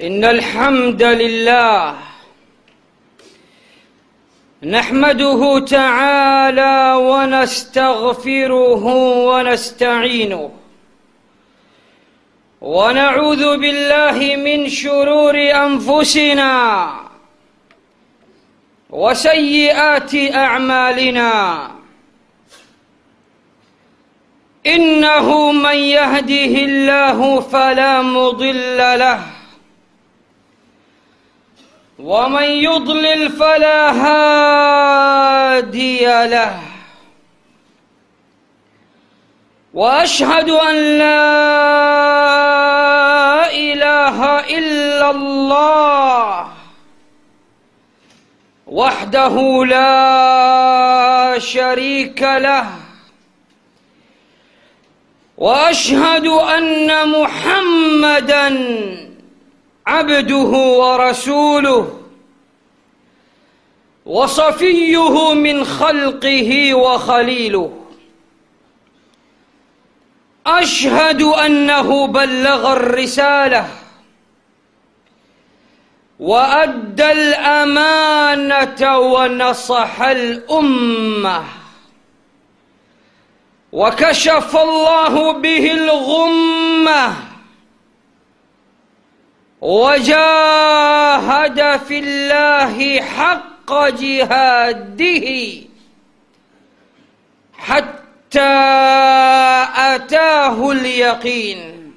إن الحمد لله نحمده تعالى ونستغفره ونستعينه ونعوذ بالله من شرور أنفسنا وسيئات أعمالنا إنه من يهده الله فلا مضل له ومن يضلل فلا هادي له. وأشهد أن لا إله إلا الله. وحده لا شريك له. وأشهد أن محمدا عبده ورسوله وصفيه من خلقه وخليله. أشهد أنه بلغ الرسالة وأدى الأمانة ونصح الأمة وكشف الله به الغمة. وجاهد في الله حق جهاده حتى أتاه اليقين.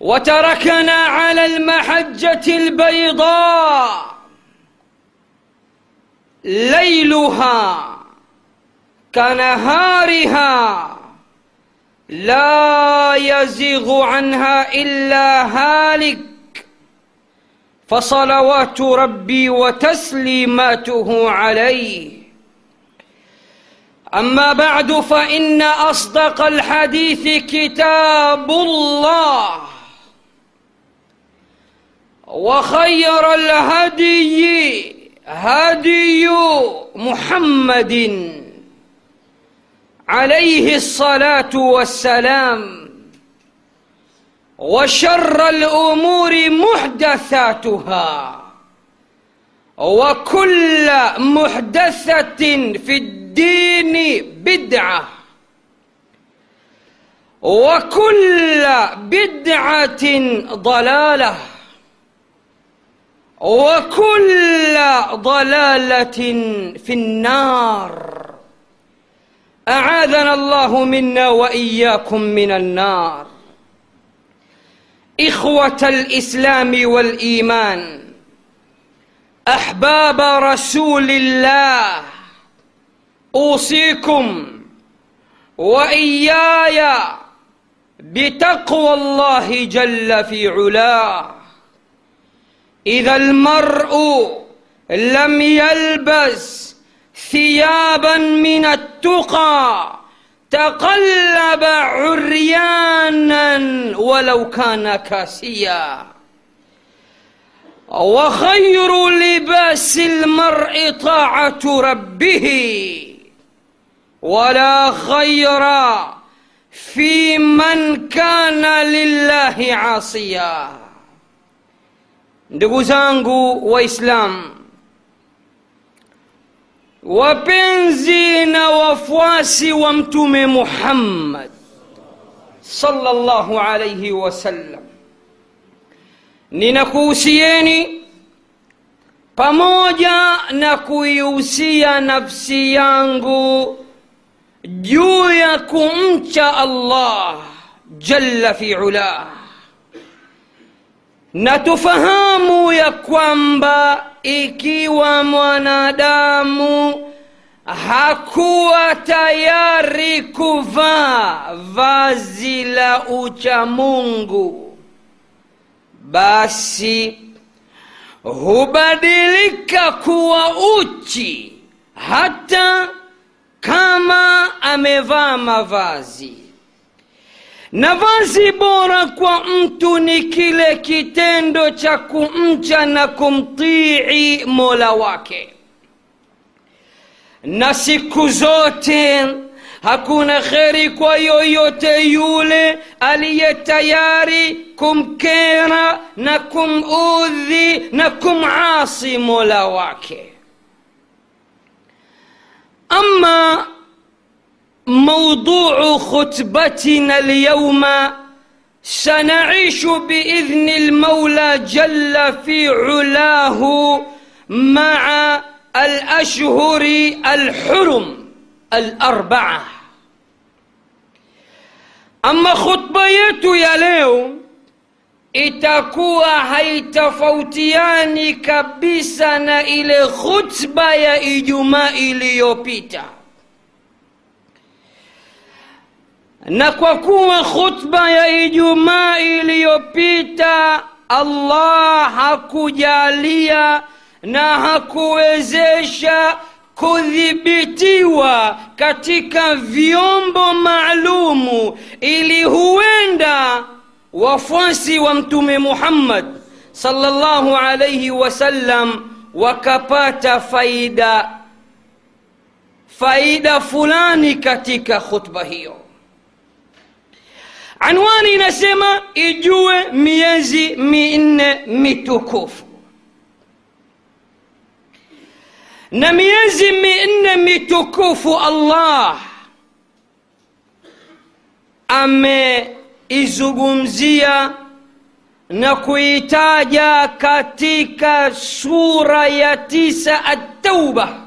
وتركنا على المحجة البيضاء ليلها كنهارها. لا يزيغ عنها إلا هالك. فصلوات ربي وتسليماته عليه. أما بعد فإن أصدق الحديث كتاب الله. وخير الهدي هدي محمد. عليه الصلاة والسلام وشر الأمور محدثاتها وكل محدثة في الدين بدعة وكل بدعة ضلالة وكل ضلالة في النار. أعاذنا الله منا وإياكم من النار. إخوة الإسلام والإيمان أحباب رسول الله أوصيكم وإياي بتقوى الله جل في علاه. إذا المرء لم يلبس ثيابا من التقى تقلب عريانا ولو كان كاسيا. وخير لباس المرء طاعة ربه ولا خير في من كان لله عاصيا. Ndugu zangu waislamu wapenzi na wafuasi wa mtume muhammad sallallahu alayhi wasallam ninakuhusieni pamoja na kuihusia nafsi yangu juu ya kumcha allah jalla fi ulah na tufahamu ya kwamba ikiwa mwanadamu hakuwa tayari kuvaa vazi la uchamungu basi hubadilika kuwa uchi hata kama amevaa mavazi na bora kwa mtu ni kile kitendo cha kumcha na kumtii mola wake. Na siku zote hakuna kheri kwa yoyote yule aliye tayari kumkera na kumudhi na kumasi mola wake. Ama موضوع خطبتنا اليوم سنعيش بإذن المولى جل في علاه مع الأشهر الحرم الأربعة. أما خطبه يتو يا اليوم itakuwa haitofautiani kabisa na ile khutba ya ijumaa iliyopita na kwa kuwa khutba ya ijumaa iliyopita allah hakujalia na hakuwezesha kudhibitiwa katika vyombo maalumu ili huenda wafuasi wa mtume muhammad salllahu alaihi wasallam wakapata faida faida fulani katika khutba hiyo anwani inasema ijue miezi minne mitukufu. Na miezi minne mitukufu allah ameizungumzia na kuitaja katika sura ya tisa atauba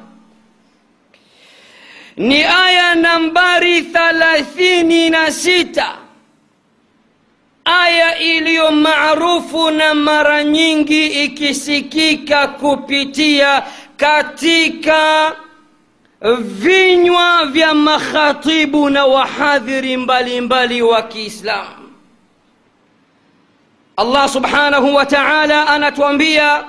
ni aya nambari thalathini na sita aya iliyo maarufu na mara nyingi ikisikika kupitia katika vinywa vya makhatibu na wahadhiri mbalimbali wa kiislamu allah subhanahu wa taala anatuambia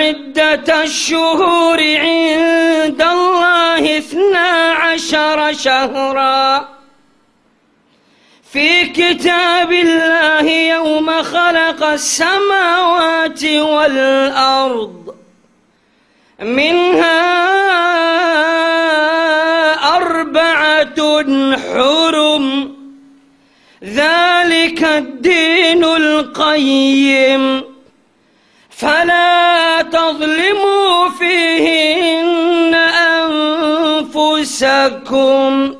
عدة الشهور عند الله اثنا عشر شهرا في كتاب الله يوم خلق السماوات والأرض. منها أربعة حرم. ذلك الدين القيم. فلا تظلموا فيهن أنفسكم.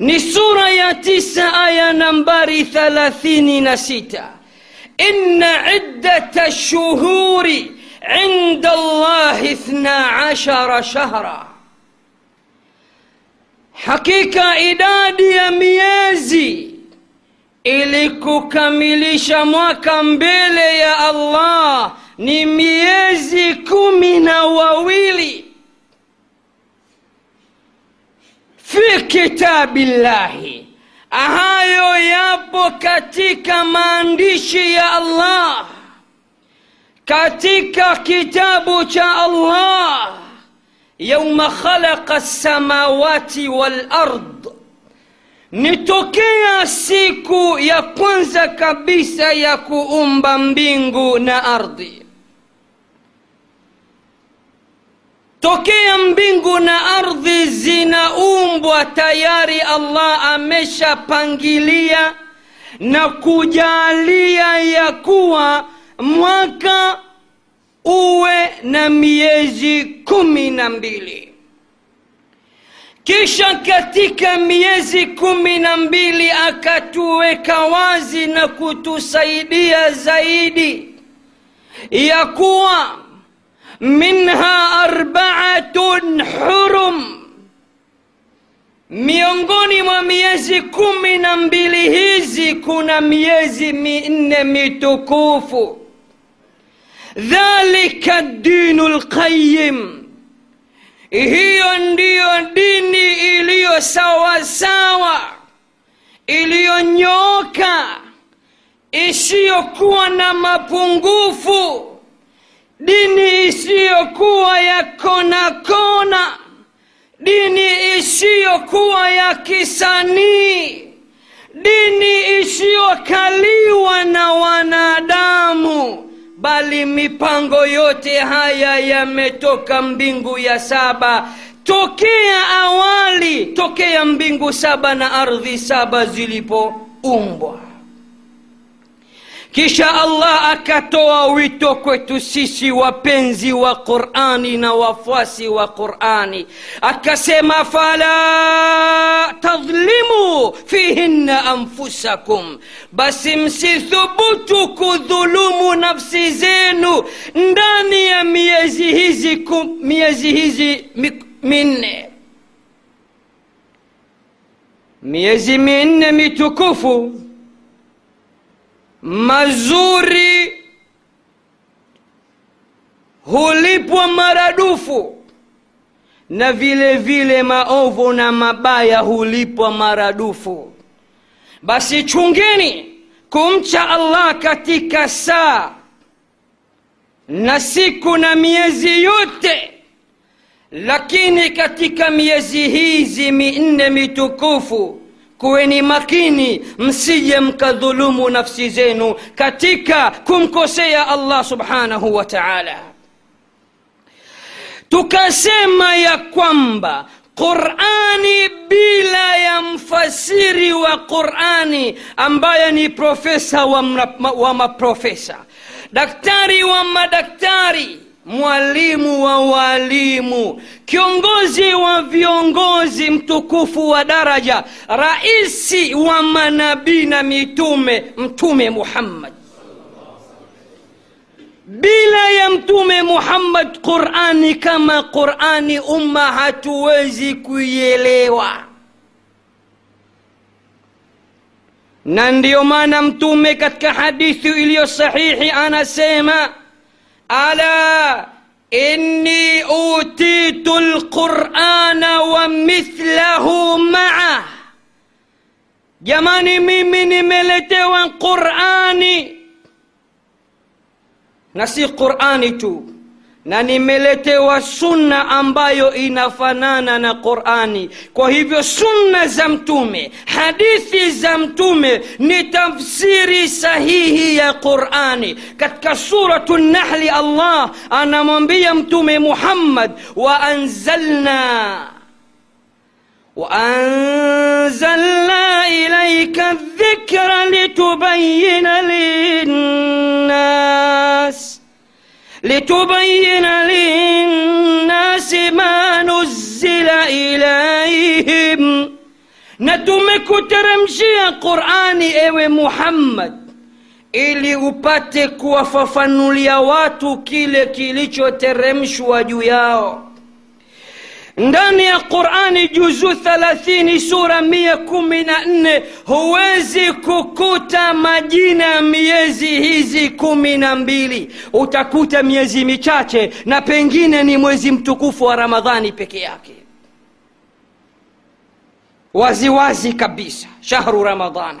ni sura ya tisa aya nambari thalathini na sita inna iddata shuhuri inda allahi ithna ashara shahra hakika idadi ya miezi ili kukamilisha mwaka mbele ya allah ni miezi kumi na wawili fi kitabillahi. Hayo yapo katika maandishi ya allah katika kitabu cha allah. Yauma khalaqa lsamawati walard. Ni tokea siku ya kwanza kabisa ya kuumba mbingu na ardhi tokea mbingu na ardhi zinaumbwa tayari allah ameshapangilia na kujalia ya kuwa mwaka uwe na miezi kumi na mbili. Kisha katika miezi kumi na mbili akatuweka wazi na kutusaidia zaidi ya kuwa minha arbaatun hurum miongoni mwa miezi kumi na mbili hizi kuna miezi minne mitukufu dhalika dinu lqayim hiyo ndiyo dini iliyo sawasawa iliyonyooka isiyokuwa na mapungufu dini isiyokuwa ya kona kona. Dini isiyokuwa ya kisanii. Dini isiyokaliwa na wanadamu. Bali mipango yote haya yametoka mbingu ya saba. Tokea awali tokea mbingu saba na ardhi saba zilipoumbwa kisha allah akatoa wito kwetu sisi wapenzi wa qurani na wafuasi wa qurani. Akasema fala tadhlimu fihinna anfusakum. Basi msithubutu kudhulumu nafsi zenu ndani ya miezi hizi miezi hizi minne. Miezi minne mitukufu mazuri hulipwa maradufu na vile vile maovu na mabaya hulipwa maradufu. Basi chungeni kumcha allah katika saa na siku na miezi yote lakini katika miezi hizi minne mitukufu kuweni makini msije mkadhulumu nafsi zenu katika kumkosea allah subhanahu wa taala. Tukasema ya kwamba qurani bila ya mfasiri wa qurani ambaye ni profesa wa, wa maprofesa daktari wa madaktari mwalimu wa walimu kiongozi wa viongozi mtukufu wa daraja raisi wa manabii na mitume mtume muhammad. Bila ya mtume muhammad qurani kama qurani umma hatuwezi kuielewa. Na ndiyo maana mtume katika hadithi iliyo sahihi anasema ala inni utitu lqurana wa mithlahu maah jamani mimi nimeletewa qurani na si qurani tu na nimeletewa sunna ambayo inafanana na qurani kwa hivyo sunna za mtume hadithi za mtume ni tafsiri sahihi ya qurani katika suratu nahli allah anamwambia mtume muhammad waanzalna وأنزلنا إليك الذكر لتبين للناس litubayina linnasi ma nuzila ilaihim, na tumekuteremshia Qur'ani ewe Muhammad, ili upate kuwafafanulia watu kile kilichoteremshwa juu yao ndani ya qurani juzu 30 sura 114 huwezi kukuta majina ya miezi hizi kumi na mbili. Utakuta miezi michache na pengine ni mwezi mtukufu wa ramadhani peke yake. Waziwazi kabisa shahru ramadana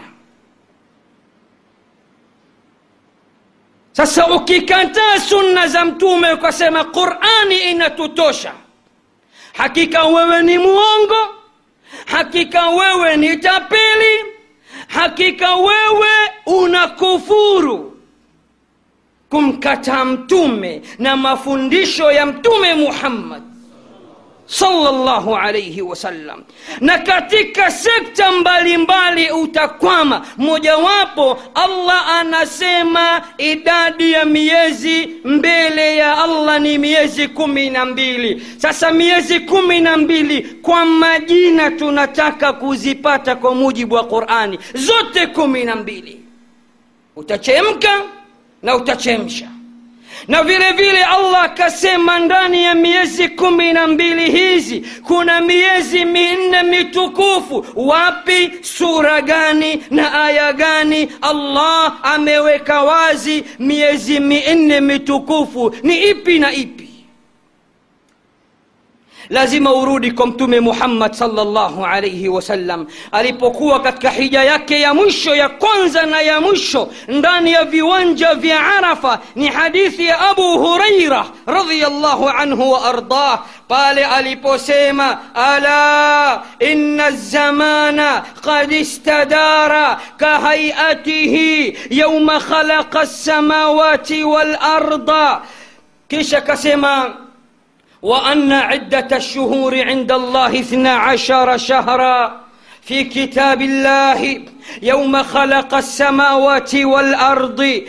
sasa ukikataa sunna za mtume ukasema qurani inatutosha hakika wewe ni mwongo. Hakika wewe ni tapeli. Hakika wewe unakufuru kumkataa mtume na mafundisho ya mtume muhammad sallallahu alaihi wasallam na katika sekta mbalimbali utakwama. Mojawapo allah anasema idadi ya miezi mbele ya allah ni miezi kumi na mbili. Sasa miezi kumi na mbili kwa majina tunataka kuzipata kwa mujibu wa qurani. Zote kumi na mbili. Utachemka na utachemsha na vile vile allah akasema ndani ya miezi kumi na mbili hizi kuna miezi minne mitukufu. Wapi? Sura gani na aya gani allah ameweka wazi miezi minne mitukufu? Ni ipi na ipi lazima urudi kwa mtume muhammad salllahu alaihi wasallam alipokuwa katika hija yake ya mwisho ya kwanza na ya mwisho ndani ya viwanja vya arafa ni hadithi ya abu huraira radiallahu anhu wa ardah pale aliposema ala inna zamana qad istadara kahaiatihi yauma khalaqa lsamawati walarda kisha kasema وأن عدة الشهور عند الله اثنا عشر شهرا في كتاب الله يوم خلق السماوات والأرض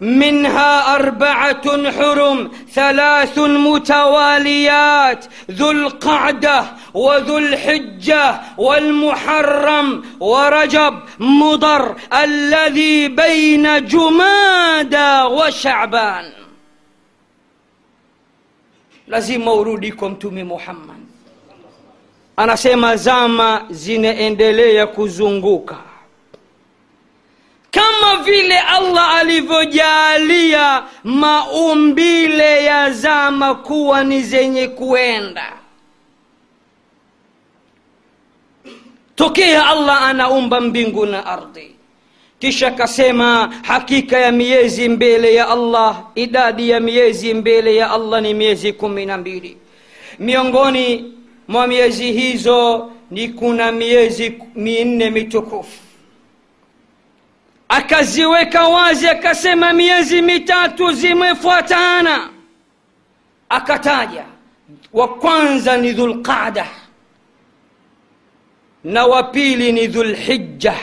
منها أربعة حرم ثلاث متواليات ذو القعدة وذو الحجة والمحرم ورجب مضر الذي بين جمادى وشعبان. Lazima urudi kwa mtume muhammad. Anasema zama zinaendelea kuzunguka. Kama vile allah alivyojaalia maumbile ya zama kuwa ni zenye kuenda. Tokea allah anaumba mbingu na ardhi kisha akasema hakika ya miezi mbele ya allah idadi ya miezi mbele ya allah ni miezi kumi na mbili. Miongoni mwa miezi hizo ni kuna miezi minne mitukufu. Akaziweka wazi akasema miezi mitatu zimefuatana. Akataja wa kwanza ni dhulqada na wa pili ni dhulhijja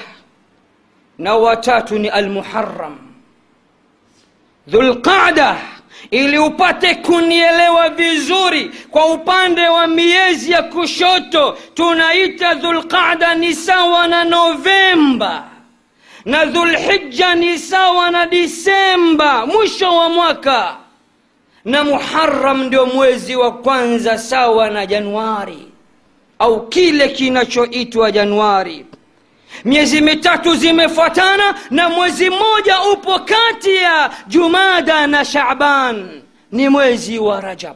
na watatu ni almuharam dhulqada ili upate kunielewa vizuri kwa upande wa miezi ya kushoto tunaita dhulqada ni sawa na novemba. Na dhulhija ni sawa na disemba mwisho wa mwaka. Na muharam ndio mwezi wa kwanza sawa na januari au kile kinachoitwa januari miezi mitatu zimefuatana na mwezi mmoja upo kati ya jumada na shaban. Ni mwezi wa rajab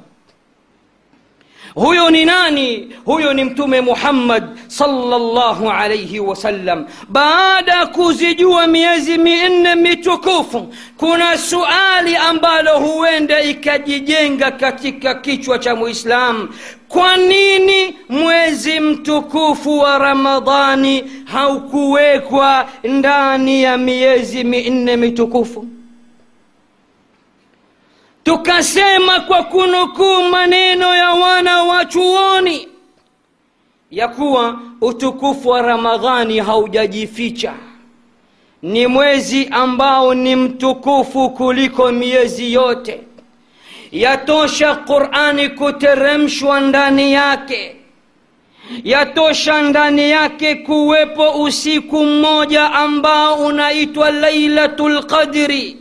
huyo ni nani? Huyo ni mtume muhammad salllahu alaihi wasallam baada ya kuzijua miezi minne mitukufu kuna suali ambalo huenda ikajijenga katika kichwa cha muislamu kwa nini mwezi mtukufu wa ramadhani haukuwekwa ndani ya miezi minne mitukufu tukasema kwa kunukuu maneno ya wana wa chuoni ya kuwa utukufu wa ramadhani haujajificha. Ni mwezi ambao ni mtukufu kuliko miezi yote. Yatosha qurani kuteremshwa ndani yake. Yatosha ndani yake kuwepo usiku mmoja ambao unaitwa lailatu lqadri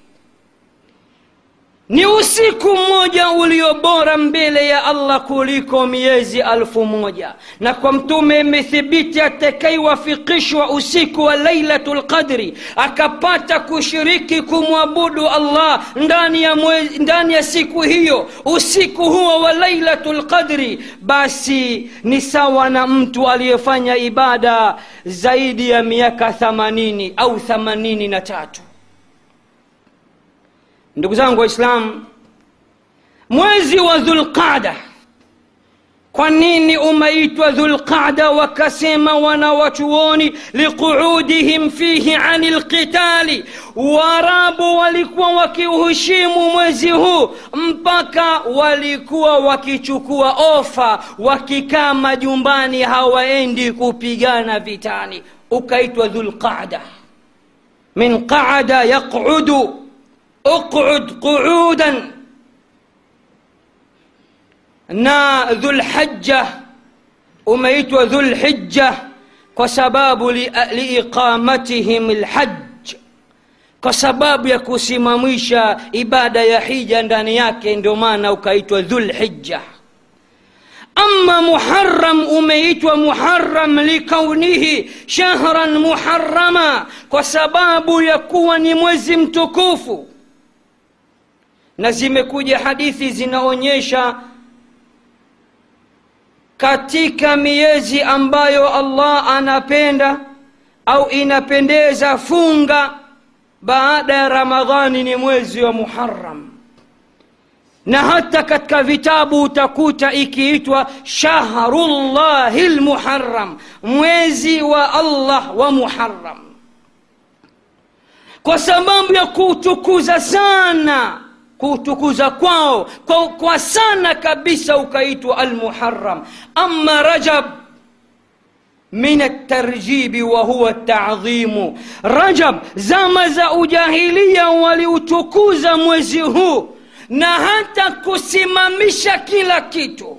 Ni usiku mmoja ulio bora mbele ya allah kuliko miezi alfu moja. Na kwa mtume imethibiti atakaiwafikishwa usiku wa lailatu lqadri akapata kushiriki kumwabudu allah ndani ya, mwe, ndani ya siku hiyo usiku huo wa lailatu lqadri basi ni sawa na mtu aliyefanya ibada zaidi ya miaka 80 au 83 ndugu zangu waislamu mwezi wa dhulqada kwa nini umeitwa dhulqada wakasema wanawachuoni liquudihim fihi ani lqitali waarabu walikuwa wakiuheshimu mwezi huu mpaka walikuwa wakichukua ofa wakikaa majumbani hawaendi kupigana vitani. Ukaitwa dhulqada min qaada yaqudu اقعد قعودا. نا ذو الحجة أميت ذو الحجة كسباب لإقامتهم الحج. كسباب يكسمميشا إبادة يحيجا دانياك اندومانا وكيت ذو الحجة أما محرم أميت محرم لكونه شهرا محرما. كسباب يكون مزم تكوفو na zimekuja hadithi zinaonyesha katika miezi ambayo allah anapenda au inapendeza funga baada ya ramadhani ni mwezi wa muharam na hata katika vitabu utakuta ikiitwa shahrullahi lmuharam mwezi wa allah wa muharam kwa sababu ya kuutukuza sana kutukuza kwao kwa, kwa sana kabisa ukaitwa almuharam ama rajab min atarjibi wa huwa tadhimu rajab zama za ujahilia waliutukuza mwezi huu na hata kusimamisha kila kitu.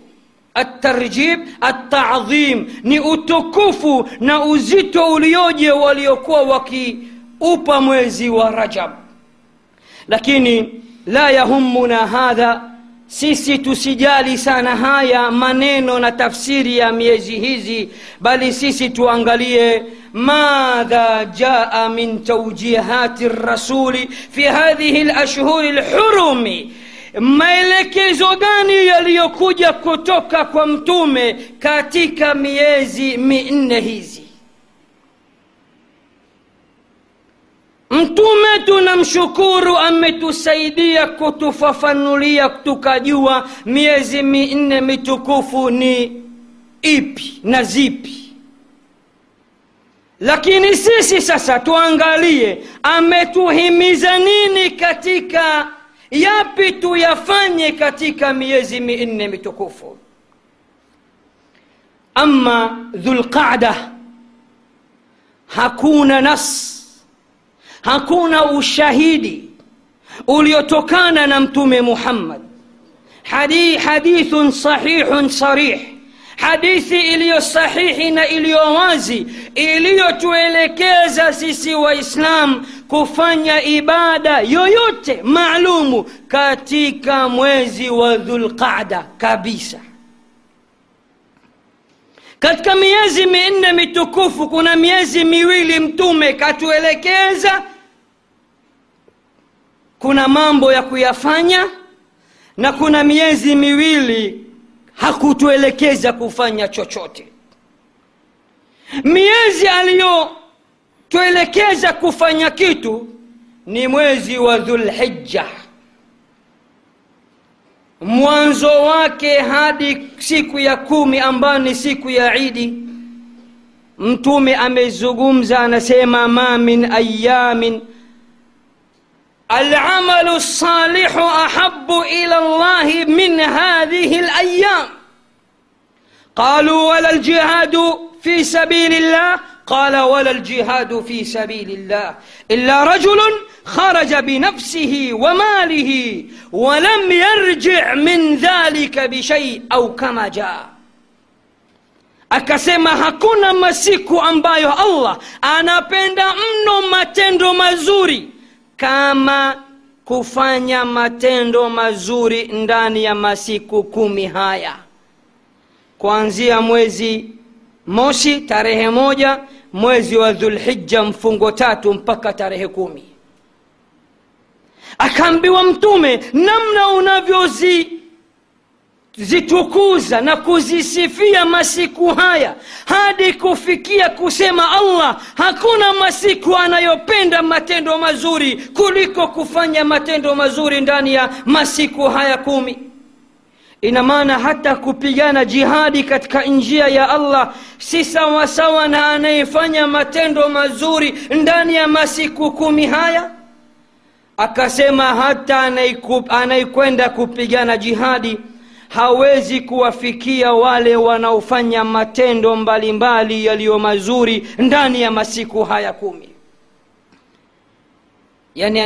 Atarjib atadhim ni utukufu na uzito ulioje waliokuwa wakiupa mwezi wa rajab. Lakini la yahumuna hadha. Sisi tusijali sana haya maneno na tafsiri ya miezi hizi bali sisi tuangalie madha jaa min taujihati rasuli fi hadhihi lashhuri lhurumi maelekezo gani yaliyokuja kutoka kwa mtume katika miezi minne hizi mtume tunamshukuru ametusaidia kutufafanulia tukajua miezi minne mitukufu ni ipi na zipi. Lakini sisi sasa tuangalie ametuhimiza nini katika yapi tuyafanye katika miezi minne mitukufu? Ama dhulqada hakuna nas hakuna ushahidi uliotokana na mtume muhammad. Hadi, hadithun sahihun sarih. Hadithi iliyo sahihi na iliyo wazi iliyotuelekeza sisi waislam kufanya ibada yoyote maalumu katika mwezi wa dhulqada kabisa. Katika miezi minne mitukufu kuna miezi miwili mtume katuelekeza kuna mambo ya kuyafanya na kuna miezi miwili hakutuelekeza kufanya chochote. Miezi aliyotuelekeza kufanya kitu ni mwezi wa dhulhija mwanzo wake hadi siku ya kumi ambayo ni siku ya idi mtume amezungumza anasema ma min ayamin العمل الصالح أحب إلى الله من هذه الأيام. قالوا ولا الجهاد في سبيل الله؟ قال ولا الجهاد في سبيل الله. إلا رجل خرج بنفسه وماله ولم يرجع من ذلك بشيء أو كما جاء. Akasema hakuna masiku ambayo allah anapenda mno matendo mazuri. Kama kufanya matendo mazuri ndani ya masiku kumi haya. Kuanzia mwezi mosi tarehe moja mwezi wa dhulhija mfungo tatu mpaka tarehe kumi. Akaambiwa mtume namna unavyozi zitukuza na kuzisifia masiku haya hadi kufikia kusema allah hakuna masiku anayopenda matendo mazuri kuliko kufanya matendo mazuri ndani ya masiku haya kumi. Ina maana hata kupigana jihadi katika njia ya allah si sawasawa na anayefanya matendo mazuri ndani ya masiku kumi haya? Akasema hata anayekwenda kupigana jihadi hawezi kuwafikia wale wanaofanya matendo mbalimbali yaliyo mazuri ndani ya masiku haya kumi. Yaani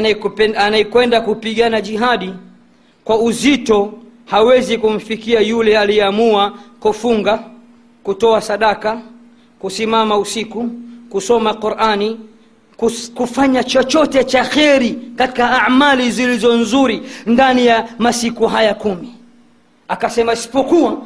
anayekwenda kupigana jihadi kwa uzito hawezi kumfikia yule aliyeamua kufunga kutoa sadaka kusimama usiku kusoma qurani kufanya chochote cha kheri katika amali zilizo nzuri ndani ya masiku haya kumi akasema isipokuwa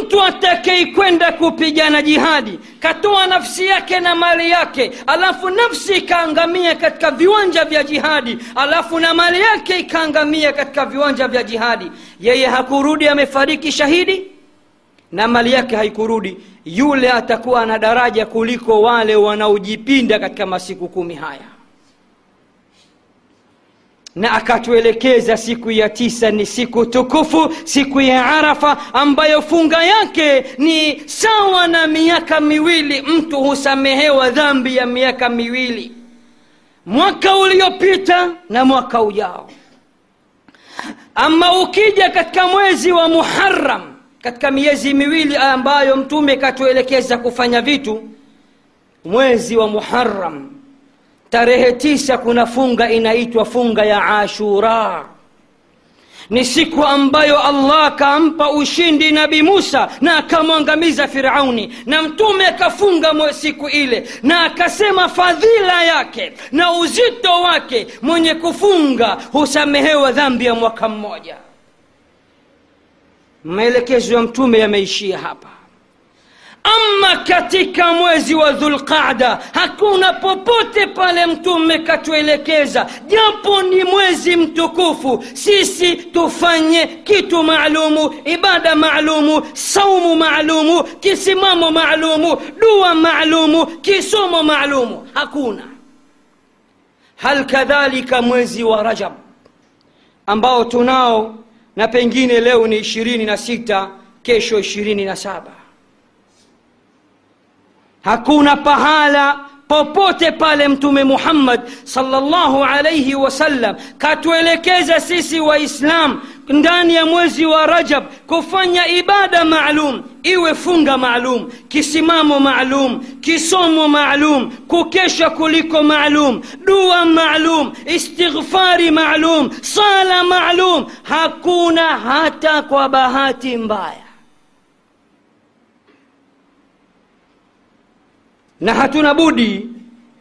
mtu atakeikwenda kupigana jihadi katoa nafsi yake na mali yake alafu nafsi ikaangamia katika viwanja vya jihadi alafu na mali yake ikaangamia katika viwanja vya jihadi yeye hakurudi amefariki shahidi na mali yake haikurudi. Yule atakuwa na daraja kuliko wale wanaojipinda katika masiku kumi haya na akatuelekeza siku ya tisa ni siku tukufu siku ya arafa ambayo funga yake ni sawa na miaka miwili. Mtu husamehewa dhambi ya miaka miwili mwaka uliopita na mwaka ujao. Ama ukija katika mwezi wa muharam katika miezi miwili ambayo mtume katuelekeza kufanya vitu mwezi wa muharam tarehe tisa kuna funga inaitwa funga ya ashura. Ni siku ambayo allah akampa ushindi nabi musa na akamwangamiza firauni. Na mtume akafunga siku ile na akasema fadhila yake na uzito wake mwenye kufunga husamehewa dhambi ya mwaka mmoja. Maelekezo ya mtume yameishia hapa ama katika mwezi wa dhulqada hakuna popote pale mtume katuelekeza japo ni mwezi mtukufu sisi tufanye kitu maalumu ibada maalumu saumu maalumu kisimamo maalumu dua maalumu kisomo maalumu. Hakuna. Hal kadhalika mwezi wa rajab ambao tunao na pengine leo ni ishirini na sita kesho ishirini na saba hakuna pahala popote pale mtume muhammad salllahu alaihi wasallam katuelekeza sisi waislam ndani ya mwezi wa rajab kufanya ibada maalum iwe funga maalum kisimamo maalum kisomo maalum kukesha kuliko maalum dua maalum istighfari maalum sala maalum. Hakuna hata kwa bahati mbaya na hatuna budi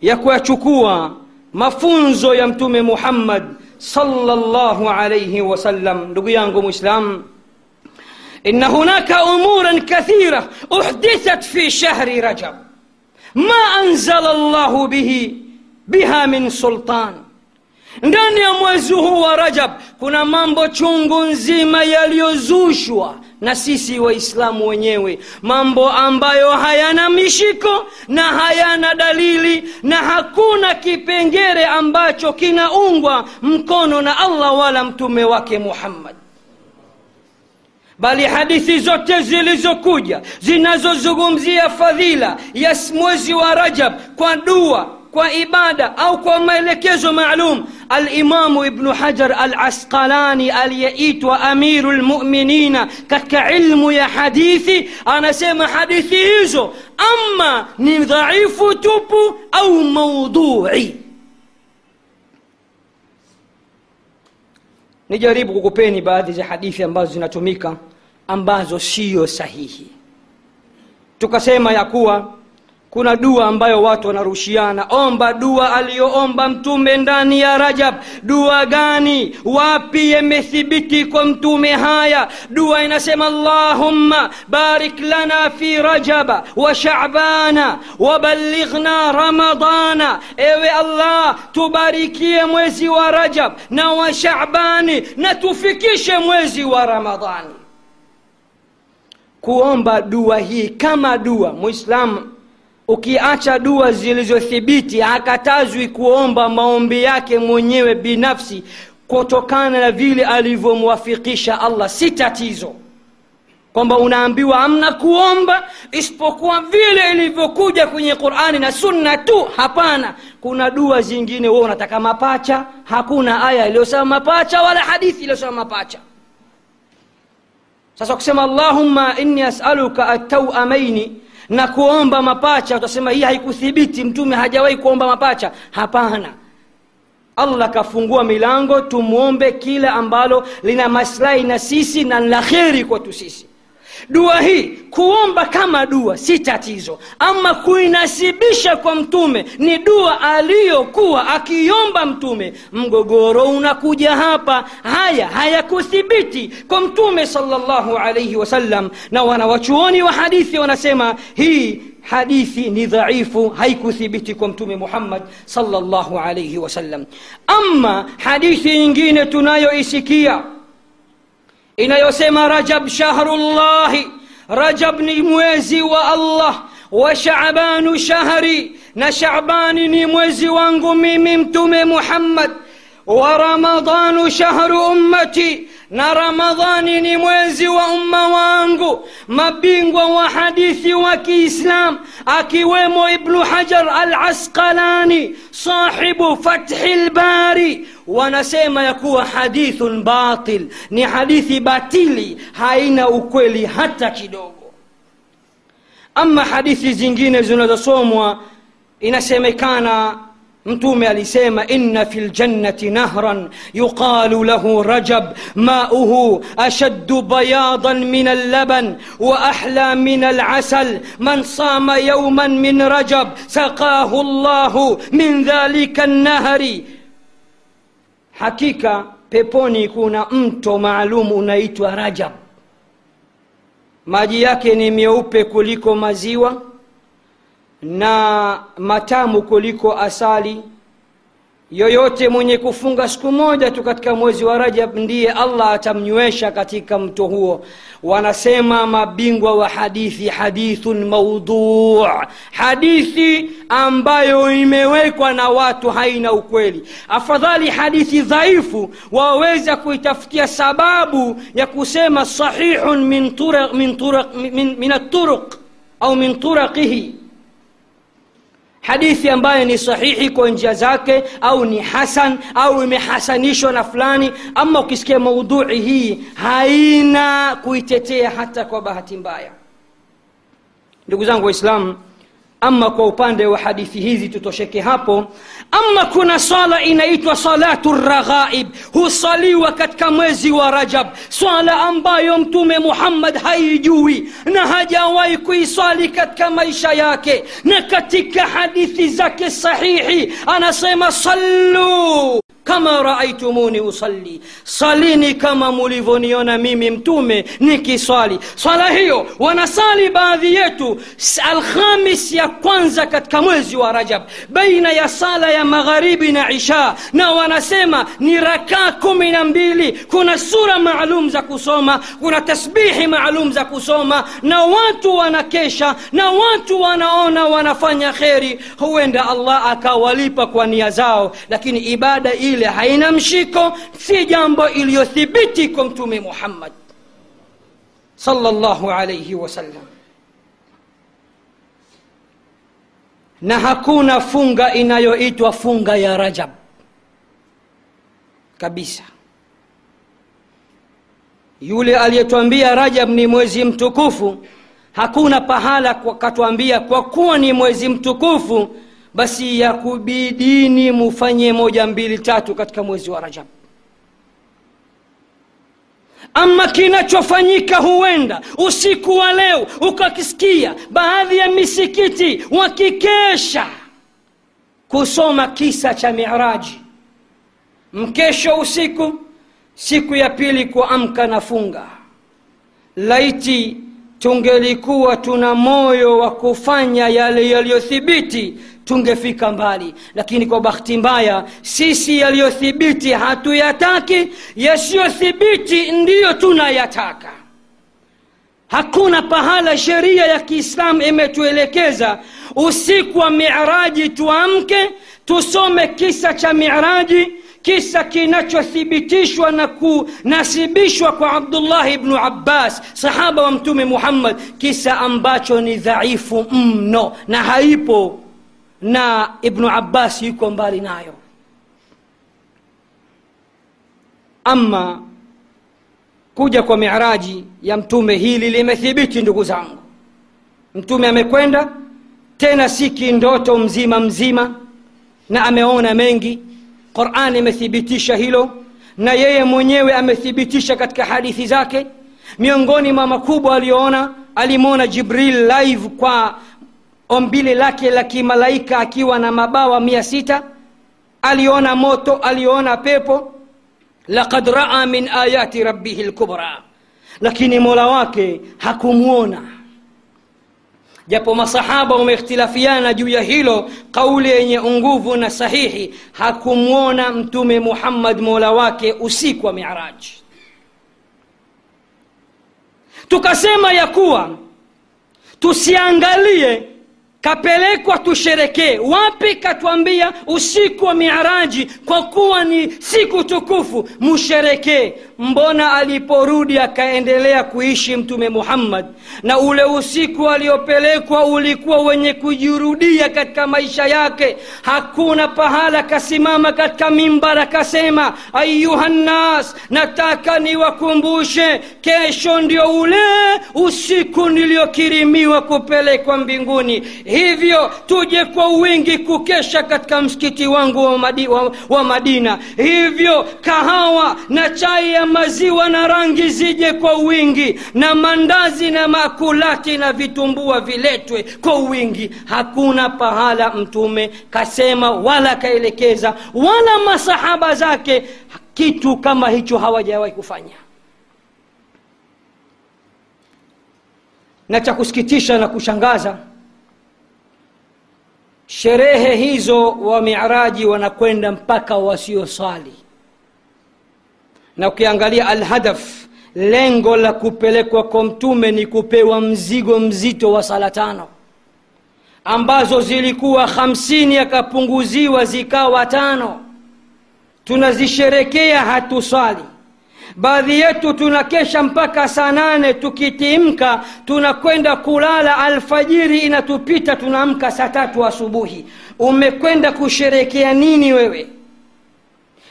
ya kuyachukua mafunzo ya mtume muhammad salllahu alaihi wasallam ndugu yangu mwislam إن هناك أمورا كثيرة أحدثت في شهر رجب ما أنزل الله به بها من سلطان ndani ya mwezi huu wa rajab kuna mambo chungu nzima yaliyozushwa na sisi waislamu wenyewe. Mambo ambayo hayana mishiko na hayana dalili na hakuna kipengere ambacho kinaungwa mkono na allah wala mtume wake muhammad. Bali hadithi zote zilizokuja zinazozungumzia fadhila ya mwezi wa rajab kwa dua kwa ibada au kwa maelekezo maalum alimamu ibnu hajar alasqalani aliyeitwa amiru lmuminina katika ilmu ya hadithi anasema hadithi hizo ama ni dhaifu tupu au maudhui nijaribu kukupeni baadhi za hadithi ambazo zinatumika ambazo siyo sahihi tukasema ya kuwa kuna dua ambayo watu wanarushiana. Omba dua aliyoomba mtume ndani ya rajab. Dua gani? Wapi yamethibiti kwa mtume haya? Dua inasema allahumma barik lana fi rajaba wa shabana wabalighna ramadana ewe allah tubarikie mwezi wa rajab na wa shabani na tufikishe mwezi wa ramadani kuomba dua hii kama dua muislamu ukiacha dua zilizothibiti hakatazwi kuomba maombi yake mwenyewe binafsi kutokana na vile alivyomwafikisha allah. Si tatizo kwamba unaambiwa amna kuomba isipokuwa vile ilivyokuja kwenye qurani na sunna tu. Hapana kuna dua zingine wewe unataka mapacha? Hakuna aya iliyosema mapacha wala hadithi iliyosema mapacha. Sasa kusema allahumma inni asaluka atauamaini na kuomba mapacha. Utasema hii haikuthibiti mtume hajawahi kuomba mapacha. Hapana. Allah kafungua milango tumwombe kila ambalo lina maslahi na sisi na la kheri kwetu sisi dua hii kuomba kama dua si tatizo. Ama kuinasibisha kwa mtume ni dua aliyokuwa akiomba mtume. Mgogoro unakuja hapa haya hayakuthibiti kwa mtume salllahu alaihi wasallam. Na wanawachuoni wa hadithi wanasema hii hadithi ni dhaifu haikuthibiti kwa mtume muhammad salllahu alaihi wasallam. Ama hadithi nyingine tunayoisikia inayosema rajab shahrullahi. Rajab ni mwezi wa allah wa shabanu shahri na shabani ni mwezi wangu mimi mtume muhammad wa ramadanu shahru ummati na ramadhani ni mwezi wa umma wangu. Mabingwa wa hadithi wa kiislam akiwemo ibnu hajar al asqalani sahibu fathi lbari wanasema ya kuwa hadithun batil ni hadithi batili haina ukweli hata kidogo. Ama hadithi zingine zinazosomwa inasemekana mtume alisema inna fi ljannati nahran yuqalu lahu rajab mauhu ashaddu bayadan min allaban wa ahla min alasal man sama yauman min rajab saqahu llahu min dhalika nnahari hakika peponi kuna mto maalum unaitwa rajab maji yake ni meupe kuliko maziwa na matamu kuliko asali. Yoyote mwenye kufunga siku moja tu katika mwezi wa rajab ndiye allah atamnywesha katika mto huo. Wanasema mabingwa wa hadithi hadithun maudhu hadithi ambayo imewekwa na watu haina ukweli. Afadhali hadithi dhaifu waweza kuitafutia sababu ya kusema sahihun min, turaq, min, min, min, min aturuq au min turaqihi hadithi ambayo ni sahihi kwa njia zake au ni hasan au imehasanishwa na fulani ama ukisikia maudhui hii haina kuitetea hata kwa bahati mbaya. Ndugu zangu waislamu ama kwa upande wa hadithi hizi tutosheke hapo. Ama kuna swala inaitwa salatu raghaib husaliwa katika mwezi wa rajab. Swala ambayo mtume muhammad haijui na hajawahi kuiswali katika maisha yake. Na katika hadithi zake sahihi anasema sallu kama raaitumuni usalli. Salini kama mulivyoniona mimi mtume nikiswali. Swala hiyo wanasali baadhi yetu alhamis ya kwanza katika mwezi wa rajab baina ya sala ya magharibi na isha. Na wanasema ni rakaa kumi na mbili. Kuna sura maalum za kusoma kuna tasbihi maalum za kusoma. Na watu wanakesha na watu wanaona wanafanya kheri. Huenda allah akawalipa kwa nia zao lakini ibada ile haina mshiko si jambo iliyothibiti kwa mtume muhammad salllahu alaihi wasallam na hakuna funga inayoitwa funga ya rajab kabisa. Yule aliyetwambia rajab ni mwezi mtukufu hakuna pahala katwambia kwa kuwa ni mwezi mtukufu basi yakubidini mufanye moja mbili tatu katika mwezi wa rajab. Ama kinachofanyika huenda usiku wa leo ukakisikia baadhi ya misikiti wakikesha kusoma kisa cha miraji. Mkesho usiku siku ya pili kuamka na funga. Laiti tungelikuwa tuna moyo wa kufanya yale yaliyothibiti tungefika mbali. Lakini kwa bahati mbaya sisi yaliyothibiti hatuyataki yasiyothibiti ndiyo tunayataka. Hakuna pahala sheria ya kiislamu imetuelekeza usiku wa miraji tuamke tusome kisa cha miraji kisa kinachothibitishwa na kunasibishwa kwa abdullahi bnu abbas sahaba wa mtume muhammad kisa ambacho ni dhaifu mno na haipo na ibnu abbas yuko mbali nayo. Ama kuja kwa miraji ya mtume hili limethibiti ndugu zangu. Mtume amekwenda tena si kindoto mzima mzima na ameona mengi qurani imethibitisha hilo na yeye mwenyewe amethibitisha katika hadithi zake. Miongoni mwa makubwa aliyoona alimwona jibril live kwa ombile lake la kimalaika akiwa na mabawa mia sita. Aliona moto aliona pepo. Laqad raa min ayati rabbihi lkubra lakini mola wake hakumwona japo masahaba wameikhtilafiana juu ya hilo kauli yenye nguvu na sahihi hakumwona mtume muhammad mola wake usiku wa miraji tukasema ya kuwa tusiangalie kapelekwa tusherekee. Wapi katwambia usiku wa miraji kwa kuwa ni siku tukufu musherekee. Mbona aliporudi akaendelea kuishi mtume muhammad? Na ule usiku aliopelekwa ulikuwa wenye kujirudia katika maisha yake. Hakuna pahala kasimama katika mimbar akasema ayuhannas nataka niwakumbushe kesho ndio ule usiku niliokirimiwa kupelekwa mbinguni hivyo tuje kwa wingi kukesha katika msikiti wangu wa, madi, wa, wa madina. Hivyo kahawa na chai ya maziwa na rangi zije kwa wingi na mandazi na makulati na vitumbua viletwe kwa wingi. Hakuna pahala mtume kasema wala kaelekeza wala masahaba zake kitu kama hicho hawajawahi kufanya. Na cha kusikitisha na kushangaza sherehe hizo wa miraji wanakwenda mpaka wasiosali. Na ukiangalia alhadaf lengo la kupelekwa kwa mtume ni kupewa mzigo mzito wa sala tano. Ambazo zilikuwa hamsini akapunguziwa zikawa tano. Tunazisherekea hatuswali baadhi yetu tunakesha mpaka saa nane tukitimka tunakwenda kulala alfajiri inatupita tunaamka saa tatu asubuhi. Umekwenda kusherekea nini wewe?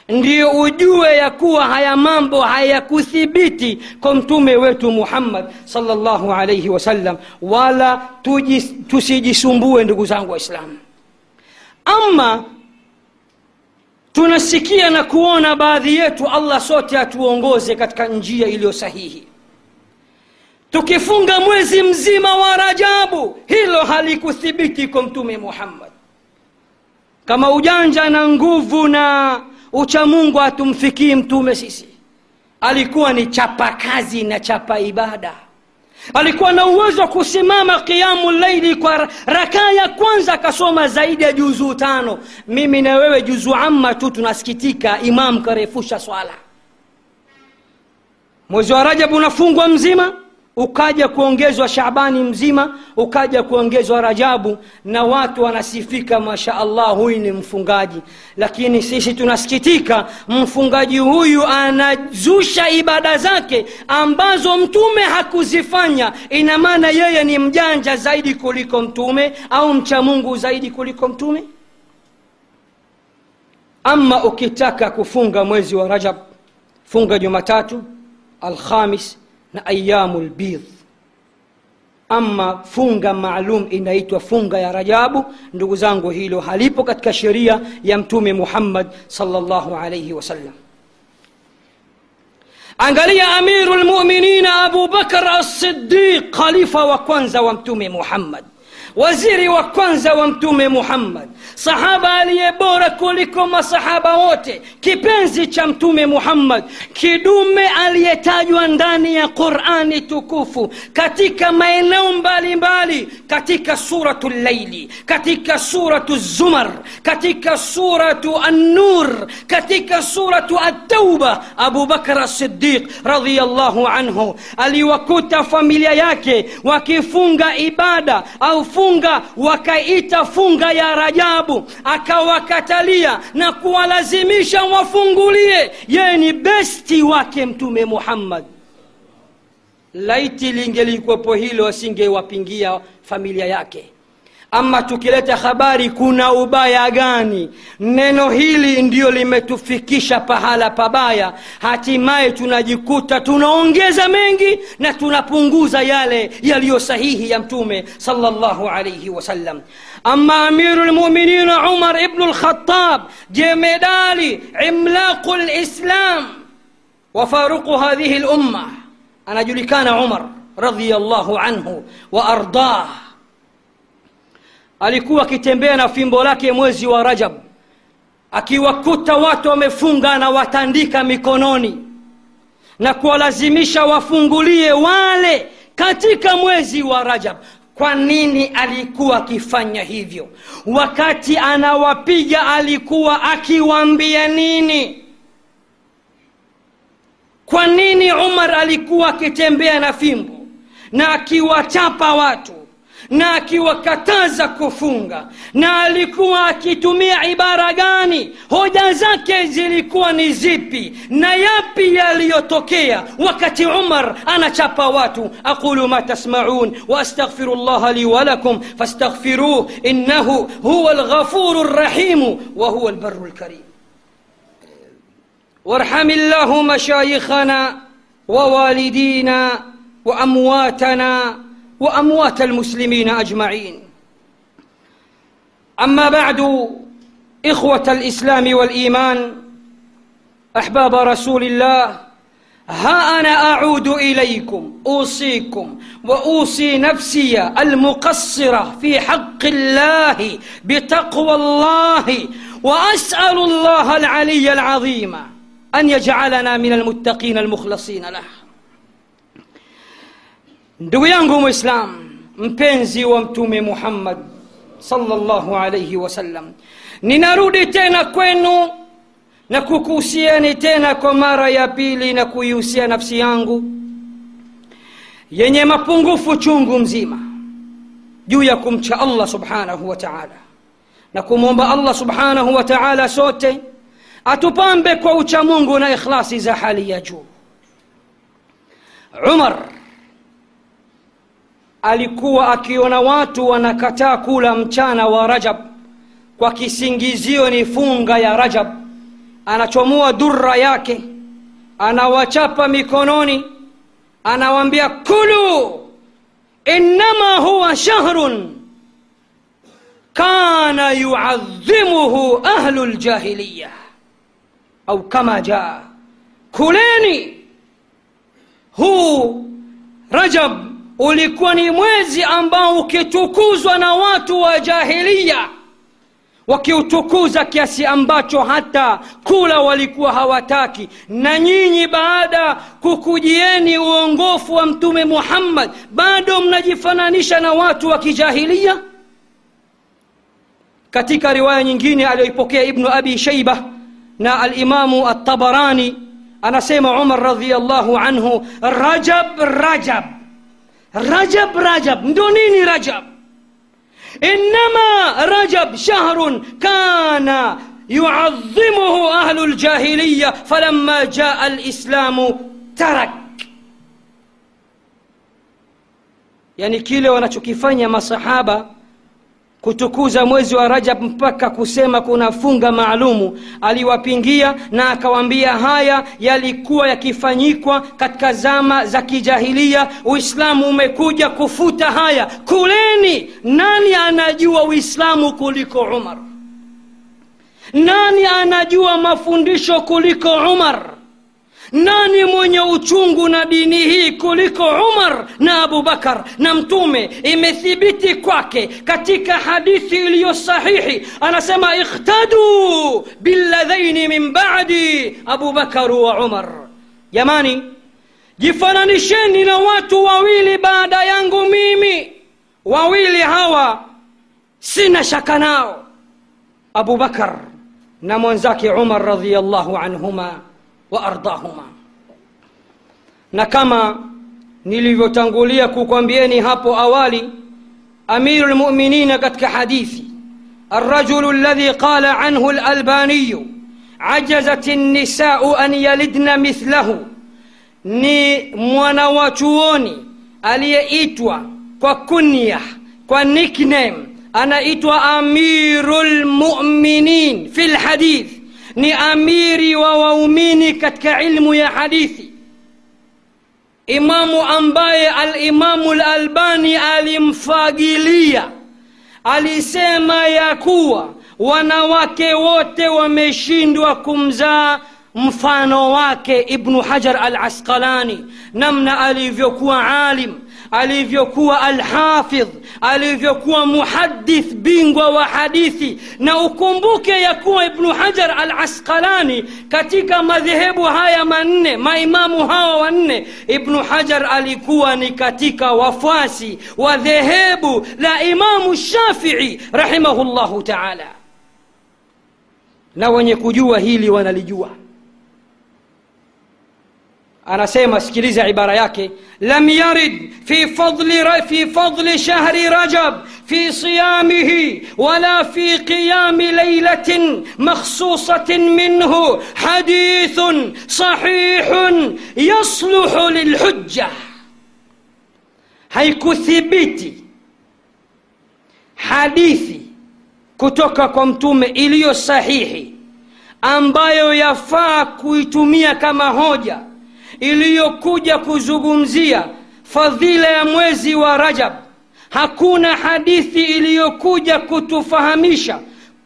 Ndiyo ujue ya kuwa haya mambo hayakuthibiti kwa mtume wetu muhammad salllahu alaihi wasallam wala tujis, tusijisumbue ndugu zangu waislamu. Ama tunasikia na kuona baadhi yetu allah sote atuongoze katika njia iliyo sahihi. Tukifunga mwezi mzima wa rajabu hilo halikuthibiti kwa mtume muhammad. Kama ujanja na nguvu na uchamungu hatumfikii mtume sisi alikuwa ni chapa kazi na chapa ibada alikuwa na uwezo wa kusimama qiamu laili kwa rakaa ya kwanza akasoma zaidi ya juzuu tano. Mimi na wewe juzuu amma tu tunasikitika imam karefusha swala. Mwezi wa rajabu unafungwa mzima ukaja kuongezwa shabani mzima ukaja kuongezwa rajabu na watu wanasifika masha allah huyu ni mfungaji. Lakini sisi tunasikitika mfungaji huyu anazusha ibada zake ambazo mtume hakuzifanya. Ina maana yeye ni mjanja zaidi kuliko mtume au mcha mungu zaidi kuliko mtume? Ama ukitaka kufunga mwezi wa rajab funga jumatatu alkhamis na ayamu lbidh ama funga maalum inaitwa funga ya rajabu. Ndugu zangu hilo halipo katika sheria ya mtume muhammad salllahu alaihi wasallam angalia amiru lmuminina abu bakar alsidiq khalifa wa kwanza wa mtume muhammad waziri wa kwanza wa mtume muhammad. Sahaba aliye bora kuliko masahaba wote. Kipenzi cha mtume muhammad. Kidume aliyetajwa ndani ya qurani tukufu. Katika maeneo mbalimbali. Katika suratu llaili katika suratu zumar. Katika suratu annur. Katika suratu attauba. Abubakar asidiq radiallahu anhu aliwakuta familia yake wakifunga ibada au wakaita funga ya rajabu akawakatalia na kuwalazimisha wafungulie. Yeye ni besti wake mtume muhammad. Laiti lingelikwepo hilo asingewapingia familia yake ama tukileta habari kuna ubaya gani? Neno hili ndio limetufikisha pahala pabaya. Hatimaye tunajikuta tunaongeza mengi na tunapunguza yale yaliyo sahihi ya mtume salllahu alaihi wasallam ama amiru lmuminin umar ibnu lkhatab jemedali imlaqu lislam wafaruqu hadhihi lumma anajulikana umar radiallahu anhu waardah alikuwa akitembea na fimbo lake mwezi wa rajab. Akiwakuta watu wamefunga na watandika mikononi. Na kuwalazimisha wafungulie wale katika mwezi wa rajab. Kwa nini alikuwa akifanya hivyo? Wakati anawapiga alikuwa akiwaambia nini? Kwa nini umar alikuwa akitembea na fimbo na akiwachapa watu na akiwakataza kufunga na alikuwa akitumia ibara gani hoja zake zilikuwa ni zipi na yapi yaliyotokea wakati umar anachapa watu aqulu ma tasmaun llaha li walakum fastaghfiruh innahu huwa lghafuru rrahimu wa huwa lbaru lkarim وارحم الله مشايخنا ووالدينا وامواتنا وأموات المسلمين أجمعين. أما بعد إخوة الإسلام والإيمان أحباب رسول الله ها أنا أعود إليكم أوصيكم وأوصي نفسي المقصرة في حق الله بتقوى الله وأسأل الله العلي العظيم أن يجعلنا من المتقين المخلصين له. Ndugu yangu mwislam mpenzi wa mtume muhammad salllahu alaihi wasallam ninarudi tena kwenu na kukuhusiani tena kwa mara ya pili na kuihusia nafsi yangu yenye mapungufu chungu mzima juu ya kumcha allah subhanahu wa taala na kumwomba allah subhanahu wa taala sote atupambe kwa uchamungu na ikhlasi za hali ya juu. Umar alikuwa akiona watu wanakataa kula mchana wa rajab. Kwa kisingizio ni funga ya rajab. Anachomoa durra yake anawachapa mikononi anawaambia kulu innama huwa shahrun kana yuadhimuhu ahlu ljahiliya au kama jaa kuleni huu rajab ulikuwa ni mwezi ambao ukitukuzwa na watu wa jahilia wakiutukuza kiasi ambacho hata kula walikuwa hawataki. Na nyinyi baada kukujieni uongofu wa mtume muhammad bado mnajifananisha na watu wa kijahilia? Katika riwaya nyingine aliyoipokea ibnu abi shaiba na alimamu atabarani anasema umar radiallahu anhu rajab rajab رجب رجب. دونيني رجب. إنما رجب شهر كان يعظمه أهل الجاهلية فلما جاء الإسلام ترك. يعني كيلو kile wanachokifanya masahaba kutukuza mwezi wa rajab mpaka kusema kuna funga maalumu. Aliwapingia na akawaambia haya yalikuwa yakifanyikwa katika zama za kijahilia. Uislamu umekuja kufuta haya. Kuleni! Nani anajua uislamu kuliko umar? Nani anajua mafundisho kuliko umar nani mwenye uchungu na dini hii kuliko umar na abubakar na mtume imethibiti kwake katika hadithi iliyo sahihi. Anasema ikhtadu billadhaini min badi abubakaru wa umar. Jamani jifananisheni na watu wawili baada yangu mimi. Wawili hawa sina shaka nao. Abubakar na mwenzake umar radiallahu anhuma وأرضاهما. نكما نلفتنقلية كوكم بيني هابو أوالي أمير المؤمنين قد كحديثي الرجل الذي قال عنه الألباني عجزت النساء أن يلدن مثله. ني ni ألي aliyeitwa kwa kunya أنا nickname أمير المؤمنين في الحديث. Ni amiri wa waumini katika ilmu ya hadithi. Imamu ambaye alimamu lalbani alimfagilia alisema ya kuwa wanawake wote wameshindwa kumzaa mfano wake ibnu hajar al asqalani namna alivyokuwa alim alivyokuwa alhafidh alivyokuwa muhadith bingwa wa hadithi. Na ukumbuke ya kuwa ibnu hajar al asqalani katika madhehebu haya manne maimamu hawa wanne ibnu hajar alikuwa ni katika wafuasi wa dhehebu la imamu shafii rahimahullahu taala. Na wenye kujua hili wanalijua أنا أنسيم أسكليز عبارة ياكي. لم يرد في فضل, في فضل شهر رجب في صيامه ولا في قيام ليلة مخصوصة منه. حديث صحيح يصلح للحجة. حيك ثبتي. حديثي كتوكا كمتوم إليو صحيحي. أمبايو يفاك ويتمية كما هوجه iliyokuja kuzungumzia fadhila ya mwezi wa rajab hakuna hadithi iliyokuja kutufahamisha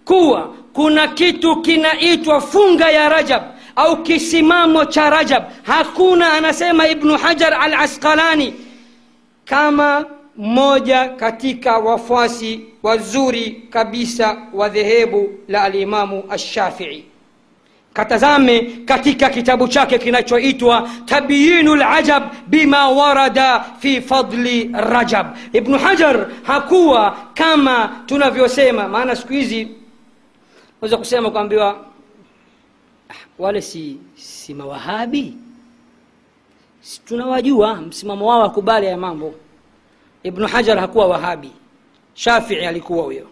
kuwa kuna kitu kinaitwa funga ya rajab au kisimamo cha rajab. Hakuna anasema ibnu hajar al asqalani kama mmoja katika wafuasi wazuri kabisa wa dhehebu la alimamu alshafii katazame katika kitabu chake kinachoitwa tabyinu lajab bima warada fi fadli rajab. Ibnu hajar hakuwa kama tunavyosema maana siku hizi naweza kusema kuambiwa wale si, si mawahabi? Tunawajua msimamo wao akubali ya mambo. Ibnu hajar hakuwa wahabi. Shafii alikuwa huyo.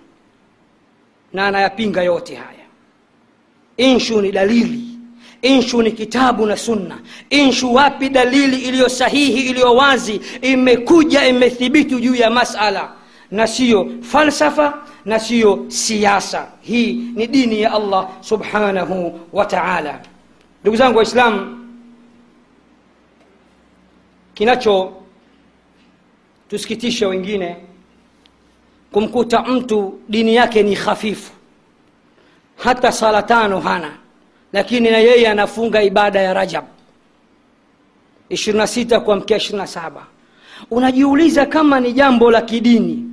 Na anayapinga yote haya inshu ni dalili. Inshu ni kitabu na sunna. Inshu wapi dalili iliyo sahihi iliyo wazi imekuja imethibiti juu ya masala. Na siyo falsafa na siyo siasa. Hii ni dini ya allah subhanahu wa taala. Ndugu zangu waislamu kinacho tusikitisha wengine kumkuta mtu dini yake ni hafifu hata sala tano hana. Lakini na yeye anafunga ibada ya rajab. 26 kuamkia 27 unajiuliza kama ni jambo la kidini.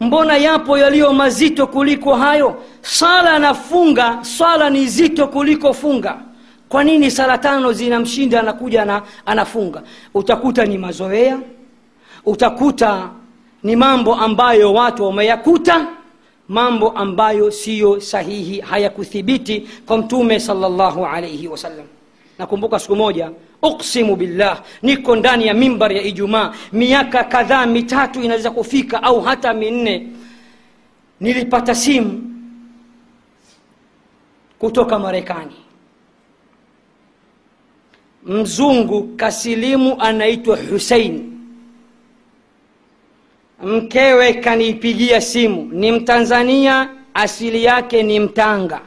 Mbona yapo yaliyo mazito kuliko hayo? Sala na funga swala ni zito kuliko funga. Kwa nini sala tano zinamshinda anakuja na anafunga? Utakuta ni mazoea. Utakuta ni mambo ambayo watu wameyakuta mambo ambayo siyo sahihi hayakuthibiti kwa mtume salllahu alaihi wasallam. Nakumbuka siku moja uksimu billah niko ndani ya mimbar ya ijumaa miaka kadhaa mitatu inaweza kufika au hata minne nilipata simu kutoka marekani. Mzungu kasilimu anaitwa husein mkewe kaniipigia simu. Ni mtanzania asili yake ni mtanga.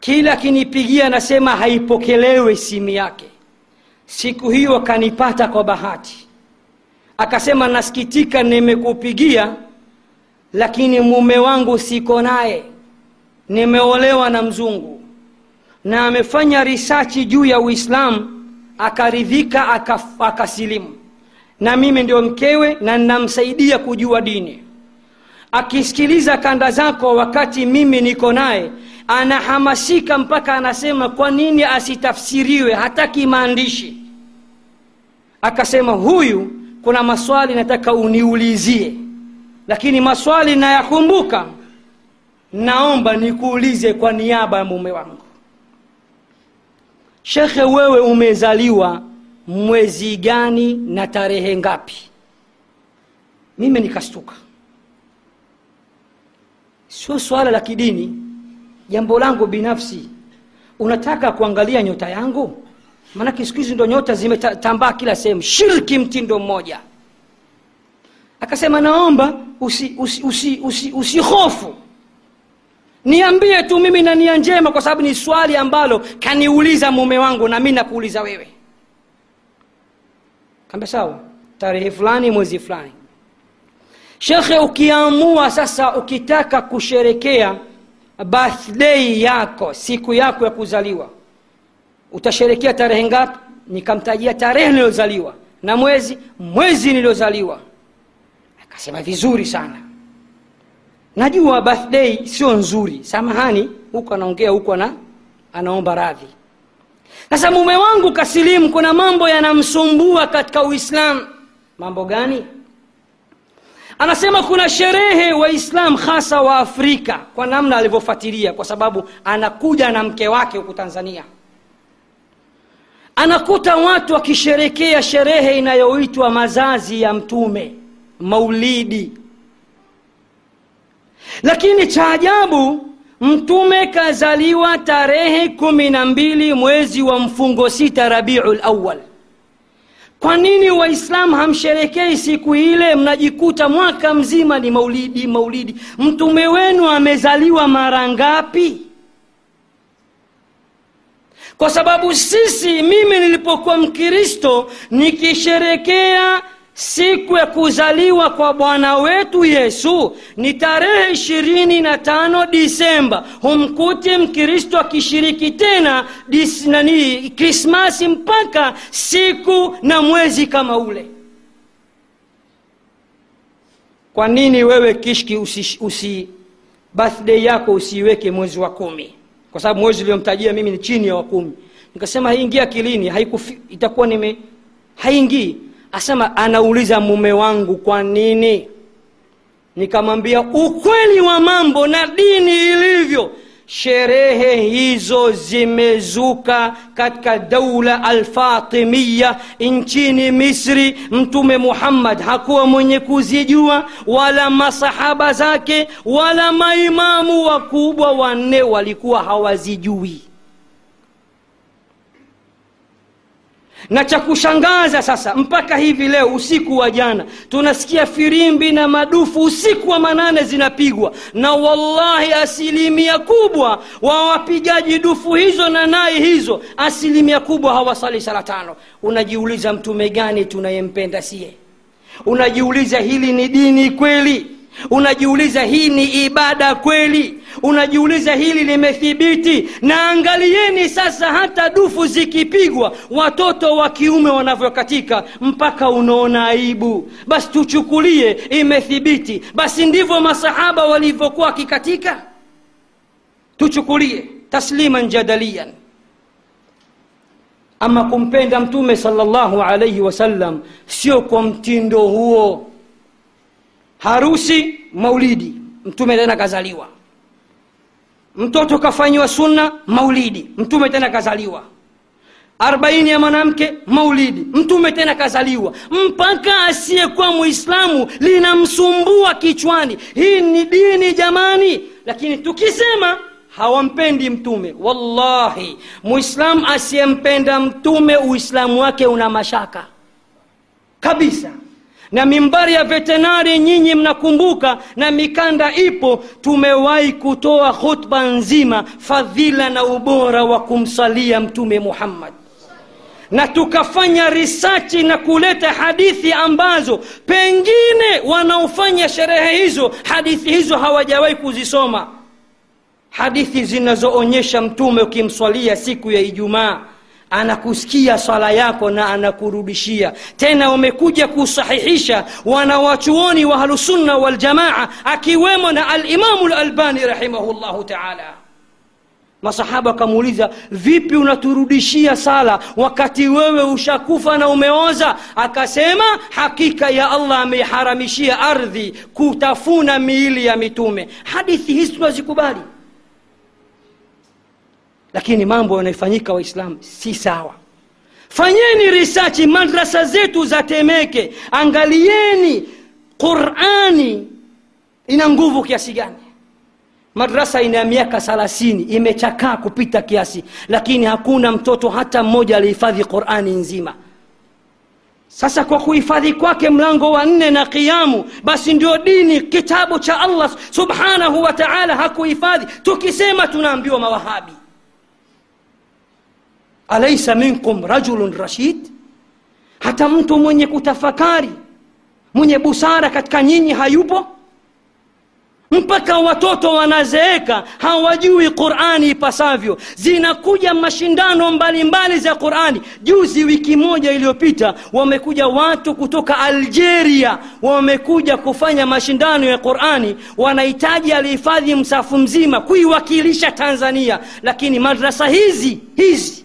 Kila akinipigia anasema haipokelewe simu yake. Siku hiyo akanipata kwa bahati. Akasema nasikitika nimekupigia lakini mume wangu siko naye. Nimeolewa na mzungu. Na amefanya risachi juu ya uislamu akaridhika akasilimu na mimi ndio mkewe na ninamsaidia kujua dini. Akisikiliza kanda zako wakati mimi niko naye anahamasika mpaka anasema kwa nini asitafsiriwe? Hataki maandishi. Akasema huyu kuna maswali nataka uniulizie. Lakini maswali nayakumbuka. Naomba nikuulize kwa niaba ya mume wangu. Shekhe wewe umezaliwa mwezi gani na tarehe ngapi? Mimi nikastuka. Sio swala la kidini. Jambo langu binafsi unataka kuangalia nyota yangu? Maanake siku hizi ndo nyota zimetambaa kila sehemu. Shirki mtindo mmoja. Akasema naomba usihofu usi, usi, usi, usi, niambie tu mimi na nia njema kwa sababu ni swali ambalo kaniuliza mume wangu na mi nakuuliza wewe kambe sawa. Tarehe fulani mwezi fulani. Shekhe ukiamua sasa ukitaka kusherekea birthday yako siku yako ya kuzaliwa utasherekea tarehe ngapi? Nikamtajia tarehe niliyozaliwa na mwezi mwezi niliyozaliwa akasema vizuri sana. Najua birthday sio nzuri. Samahani huku anaongea huku ana, anaomba radhi sasa mume wangu kasilimu kuna mambo yanamsumbua katika uislamu. Mambo gani? Anasema kuna sherehe waislam hasa wa afrika kwa namna alivyofuatilia kwa sababu anakuja na mke wake huku tanzania. Anakuta watu wakisherekea sherehe inayoitwa mazazi ya mtume maulidi. Lakini cha ajabu mtume kazaliwa tarehe kumi na mbili mwezi wa mfungo sita rabiu lawal kwa nini waislamu hamsherekei siku ile? Mnajikuta mwaka mzima ni maulidi maulidi. Mtume wenu amezaliwa mara ngapi? Kwa sababu sisi mimi nilipokuwa mkristo nikisherekea siku ya kuzaliwa kwa bwana wetu yesu ni tarehe ishirini na tano disemba. Humkuti mkristo akishiriki tena dis, krismasi mpaka siku na mwezi kama ule. Kwa nini wewe kishki usi, usi birthday yako usiiweke mwezi wa kumi? Kwa sababu mwezi uliomtajia mimi ni chini ya wa kumi. Nikasema haingii akilini itakuwa nime haingii asema anauliza mume wangu kwa nini? Nikamwambia ukweli wa mambo na dini ilivyo sherehe hizo zimezuka katika daula alfatimiya nchini misri. Mtume muhammad hakuwa mwenye kuzijua wala masahaba zake wala maimamu wakubwa wanne walikuwa hawazijui na cha kushangaza sasa mpaka hivi leo usiku wa jana tunasikia firimbi na madufu usiku wa manane zinapigwa. Na wallahi asilimia kubwa wa wapigaji dufu hizo na nai hizo asilimia kubwa hawasali sala tano. Unajiuliza mtume gani tunayempenda siye? Unajiuliza hili ni dini kweli? Unajiuliza hii ni ibada kweli unajiuliza hili limethibiti? Na angalieni sasa hata dufu zikipigwa watoto wa kiume wanavyokatika mpaka unaona aibu. Basi tuchukulie imethibiti. Basi ndivyo masahaba walivyokuwa wakikatika. Tuchukulie tasliman jadalian. Ama kumpenda mtume salllahu alaihi wasallam sio kwa mtindo huo. Harusi maulidi. Mtume tena kazaliwa mtoto kafanyiwa sunna maulidi. Mtume tena kazaliwa. Arobaini ya mwanamke maulidi. Mtume tena kazaliwa. Mpaka asiyekuwa mwislamu linamsumbua kichwani. Hii ni dini jamani. Lakini tukisema hawampendi mtume. Wallahi. Mwislamu asiyempenda mtume uislamu wake una mashaka. Kabisa na mimbari ya vetenari nyinyi mnakumbuka na mikanda ipo. Tumewahi kutoa khutba nzima fadhila na ubora wa kumsalia mtume muhammad. Na tukafanya risachi na kuleta hadithi ambazo pengine wanaofanya sherehe hizo hadithi hizo hawajawahi kuzisoma. Hadithi zinazoonyesha mtume ukimswalia siku ya ijumaa anakusikia swala yako na anakurudishia. Tena wamekuja kusahihisha wanawachuoni wa ahlusunna waljamaa akiwemo na alimamu lalbani rahimahullahu taala. Masahaba wakamuuliza vipi unaturudishia sala wakati wewe ushakufa na umeoza? Akasema hakika ya allah ameiharamishia ardhi kutafuna miili ya mitume. Hadithi hizi tunazikubali lakini mambo yanayofanyika waislamu si sawa. Fanyeni risachi madrasa zetu za temeke. Angalieni qurani ina nguvu kiasi gani. Madrasa ina miaka thalathini imechakaa kupita kiasi. Lakini hakuna mtoto hata mmoja alihifadhi qurani nzima. Sasa kwa kuhifadhi kwake mlango wa nne na qiyamu basi ndio dini kitabu cha allah subhanahu wa taala hakuhifadhi. Tukisema tunaambiwa mawahabi alaisa minkum rajulun rashid. Hata mtu mwenye kutafakari mwenye busara katika nyinyi hayupo. Mpaka watoto wanazeeka hawajui qurani ipasavyo. Zinakuja mashindano mbalimbali za qurani. Juzi wiki moja iliyopita wamekuja watu kutoka algeria wamekuja kufanya mashindano ya qurani. Wanahitaji alihifadhi msafu mzima kuiwakilisha tanzania. Lakini madrasa hizi hizi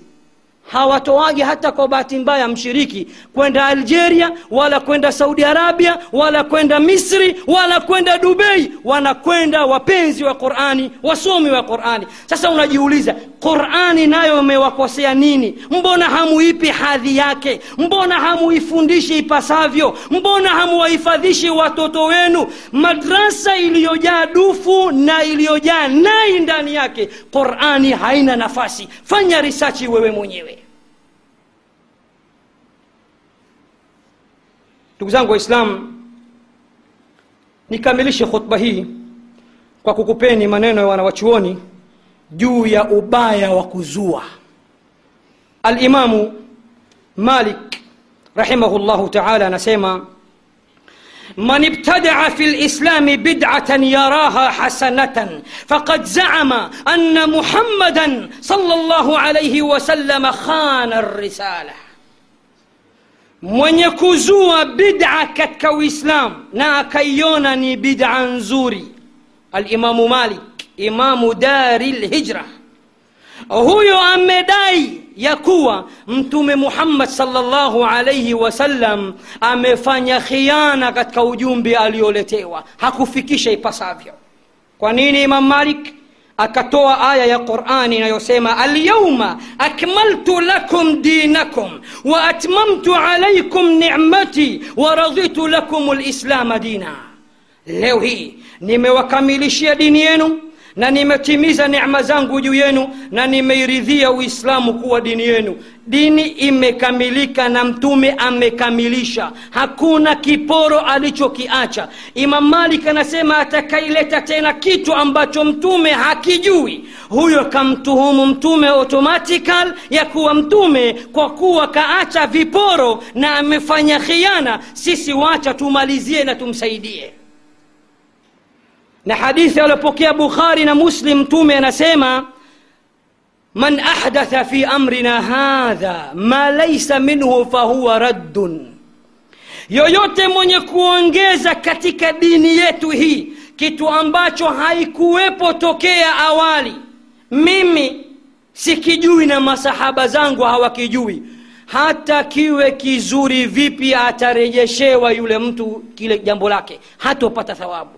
hawatoagi hata kwa bahati mbaya mshiriki kwenda algeria wala kwenda saudi arabia wala kwenda misri wala kwenda dubei wanakwenda wapenzi wa qurani wasomi wa qurani. Sasa unajiuliza qurani nayo imewakosea nini? Mbona hamuipi hadhi yake? Mbona hamuifundishi ipasavyo? Mbona hamuwahifadhishi watoto wenu? Madrasa iliyojaa dufu na iliyojaa nai ndani yake qurani haina nafasi. Fanya risachi wewe mwenyewe ndugu zangu waislamu nikamilishe khutba hii kwa kukupeni maneno ya wanawachuoni juu ya ubaya wa kuzua alimamu malik rahimahu llahu taala anasema من ابتدع في الاسلام بدعه يراها حسنه فقد زعم ان محمدا صلى الله عليه وسلم خان الرساله mwenye kuzua bid'a katika uislamu na akaiona ni bid'a nzuri. Alimamu malik imamu dari lhijra huyo amedai ya kuwa mtume muhammad salllahu alaihi wasallam amefanya khiana katika ujumbe alioletewa. Hakufikisha ipasavyo. Kwa nini imam malik akatoa aya ya qurani inayosema alyauma akmaltu lakum dinakum wa atmamtu alaikum nicmati wa raditu lakum lislama dina. Leo hii nimewakamilishia dini yenu na nimetimiza neema zangu juu yenu na nimeiridhia uislamu kuwa dini yenu. Dini imekamilika na mtume amekamilisha. Hakuna kiporo alichokiacha. Imam malik anasema atakaileta tena kitu ambacho mtume hakijui. Huyo kamtuhumu mtume automatical ya kuwa mtume kwa kuwa kaacha viporo na amefanya khiana. Sisi wacha tumalizie na tumsaidie na hadithi aliyopokea bukhari na muslim mtume anasema man ahdatha fi amrina hadha ma laisa minhu fahuwa raddun. Yoyote mwenye kuongeza katika dini yetu hii kitu ambacho haikuwepo tokea awali mimi sikijui na masahaba zangu hawakijui. Hata kiwe kizuri vipi atarejeshewa yule mtu kile jambo lake hatopata thawabu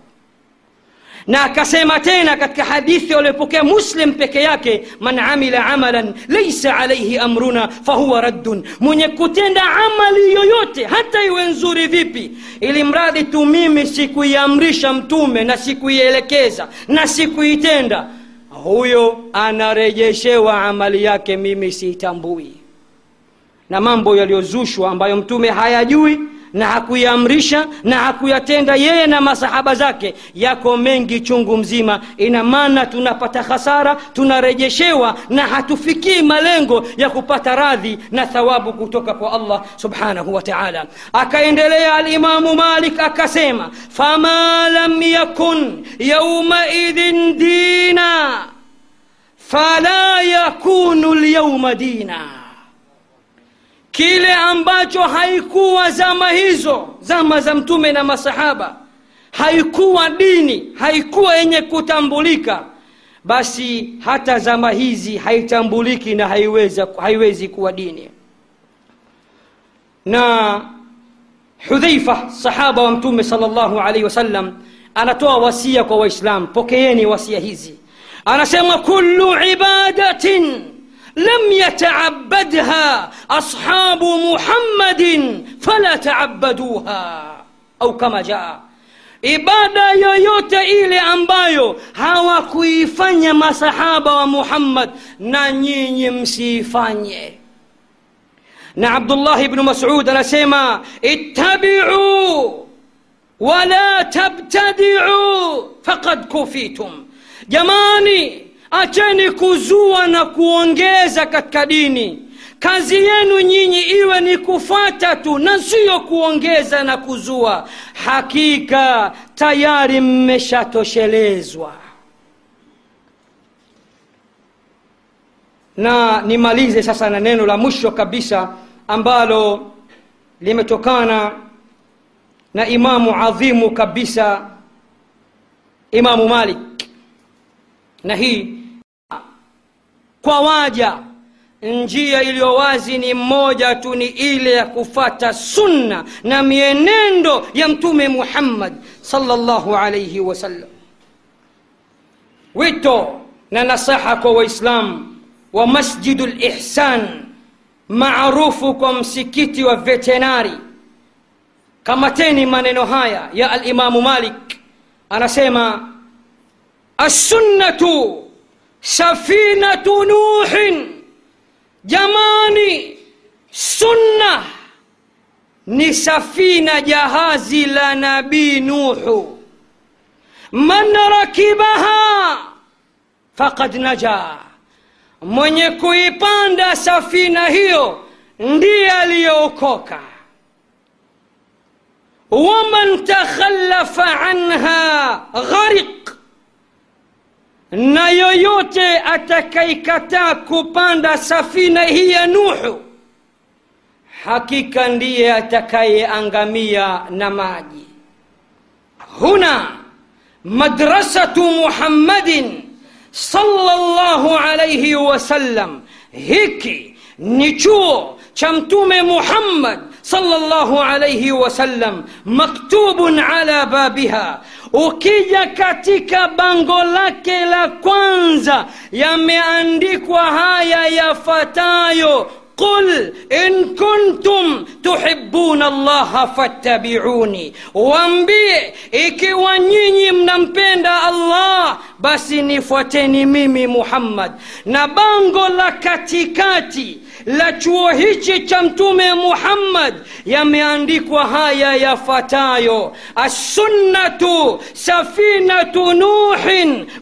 na akasema tena katika hadithi waliopokea muslim peke yake man amila amalan laisa alaihi amruna fahuwa raddun. Mwenye kutenda amali yoyote hata iwe nzuri vipi ili mradhi tu mimi sikuiamrisha mtume na sikuielekeza na sikuitenda huyo anarejeshewa amali yake mimi siitambui. Na mambo yaliyozushwa ambayo mtume hayajui na hakuyaamrisha na hakuyatenda yeye na masahaba zake. Yako mengi chungu mzima. Ina maana tunapata hasara tunarejeshewa na hatufikii malengo ya kupata radhi na thawabu kutoka kwa allah subhanahu wa taala. Akaendelea alimamu malik akasema fama lam yakun yaumaidhin dina fala yakunu lyauma dina kile ambacho haikuwa zama hizo zama za mtume na masahaba haikuwa dini haikuwa yenye kutambulika basi hata zama hizi haitambuliki na haiwezi, haiwezi kuwa dini. Na hudhaifa sahaba wa mtume salllahu alaihi wasallam anatoa wasia kwa waislam pokeeni wasia hizi. Anasema kullu ibadatin لم يتعبدها أصحاب محمد فلا تعبدوها. أو كما جاء إبادة يوتا إلي أمبايو هوا كويفاني ما صحابة محمد نانيني مسيفاني نا عبد الله بن مسعود أنا سيما اتبعوا ولا تبتدعوا فقد كفيتم جماني acheni kuzua na kuongeza katika dini. Kazi yenu nyinyi iwe ni kufata tu na siyo kuongeza na kuzua. Hakika tayari mmeshatoshelezwa. Na nimalize sasa na neno la mwisho kabisa ambalo limetokana na imamu adhimu kabisa imamu malik na hii kwa waja njia iliyo wazi ni mmoja tu ni ile ya kufata sunna na mienendo ya mtume muhammad salllahu alaihi wasallam wito na nasaha kwa waislamu wa masjidu lihsan maarufu kwa msikiti wa vetenari kamateni maneno haya ya alimamu malik anasema assunnatu safinatu nuhin jamani sunna ni safina jahazi la nabii nuhu man rakibaha faqad naja mwenye kuipanda safina hiyo ndiye aliyookoka waman takhallafa anha ghariq na yoyote atakaikataa kupanda safina hii ya nuhu hakika ndiye atakayeangamia na maji huna madrasatu muhammadin sallallahu alayhi wasallam hiki ni chuo cha mtume muhammad sallallahu alayhi wasallam maktubun ala babiha ukija katika bango lake la kwanza yameandikwa haya yafuatayo قل إن كنتم تحبون الله فاتبعوني. وانبي إكي ونيني منمبين الله بس نفوتيني ميمي محمد. نبانغو لكاتيكاتي لتشو هيتشي تشمتومي محمد. يمياندك وهايا يا فتايو. السنة سفينة نوح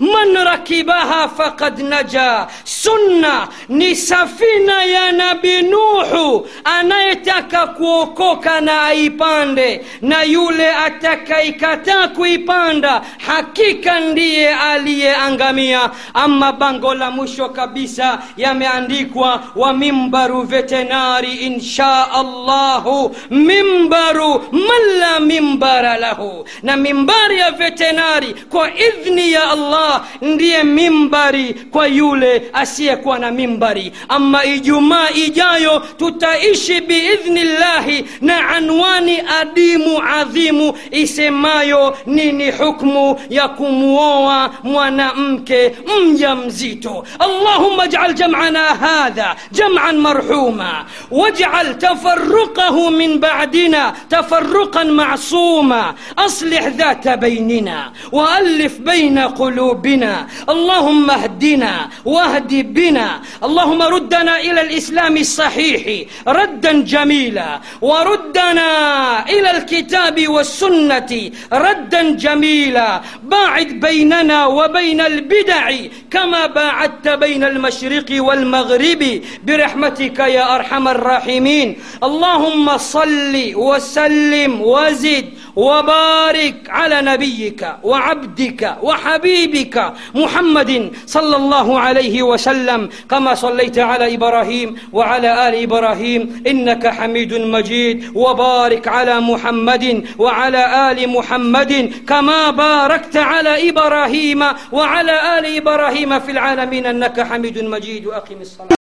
من ركبها فقد نجا. سنة نسفينة يا نبي. Nuhu anayetaka kuokoka na aipande na yule atakaikataa kuipanda hakika ndiye aliyeangamia. Ama bango la mwisho kabisa yameandikwa wa mimbaru vetenari insha allahu mimbaru man la mimbara lahu. Na mimbari ya vetenari kwa idhni ya allah ndiye mimbari kwa yule asiyekuwa na mimbari. Ama ijumaa ijayo tutaishi biidhni llahi na anwani adimu adhimu isemayo nini hukmu ya kumwoa mwanamke mja mzito allahumma jal jamana hadha jaman marhuma wajal tafaruqahu min ba'dina tafaruqan معصوما أصلح ذات بيننا وألف بين قلوبنا اللهم اهدنا واهد بنا اللهم ردنا إلى الإسلام الصحيح ردا جميلا وردنا إلى الكتاب والسنة ردا جميلا. باعد بيننا وبين البدع كما باعدت بين المشرق والمغرب. برحمتك يا أرحم الراحمين. اللهم صل وسلم وزد وبارك على نبيك وعبدك وحبيبك محمد صلى الله عليه وسلم. كما صليت على إبراهيم وعلى وعلى آل إبراهيم إنك حميد مجيد وبارك على محمد وعلى آل محمد كما باركت على إبراهيم وعلى آل إبراهيم في العالمين إنك حميد مجيد وأقم الصلاة.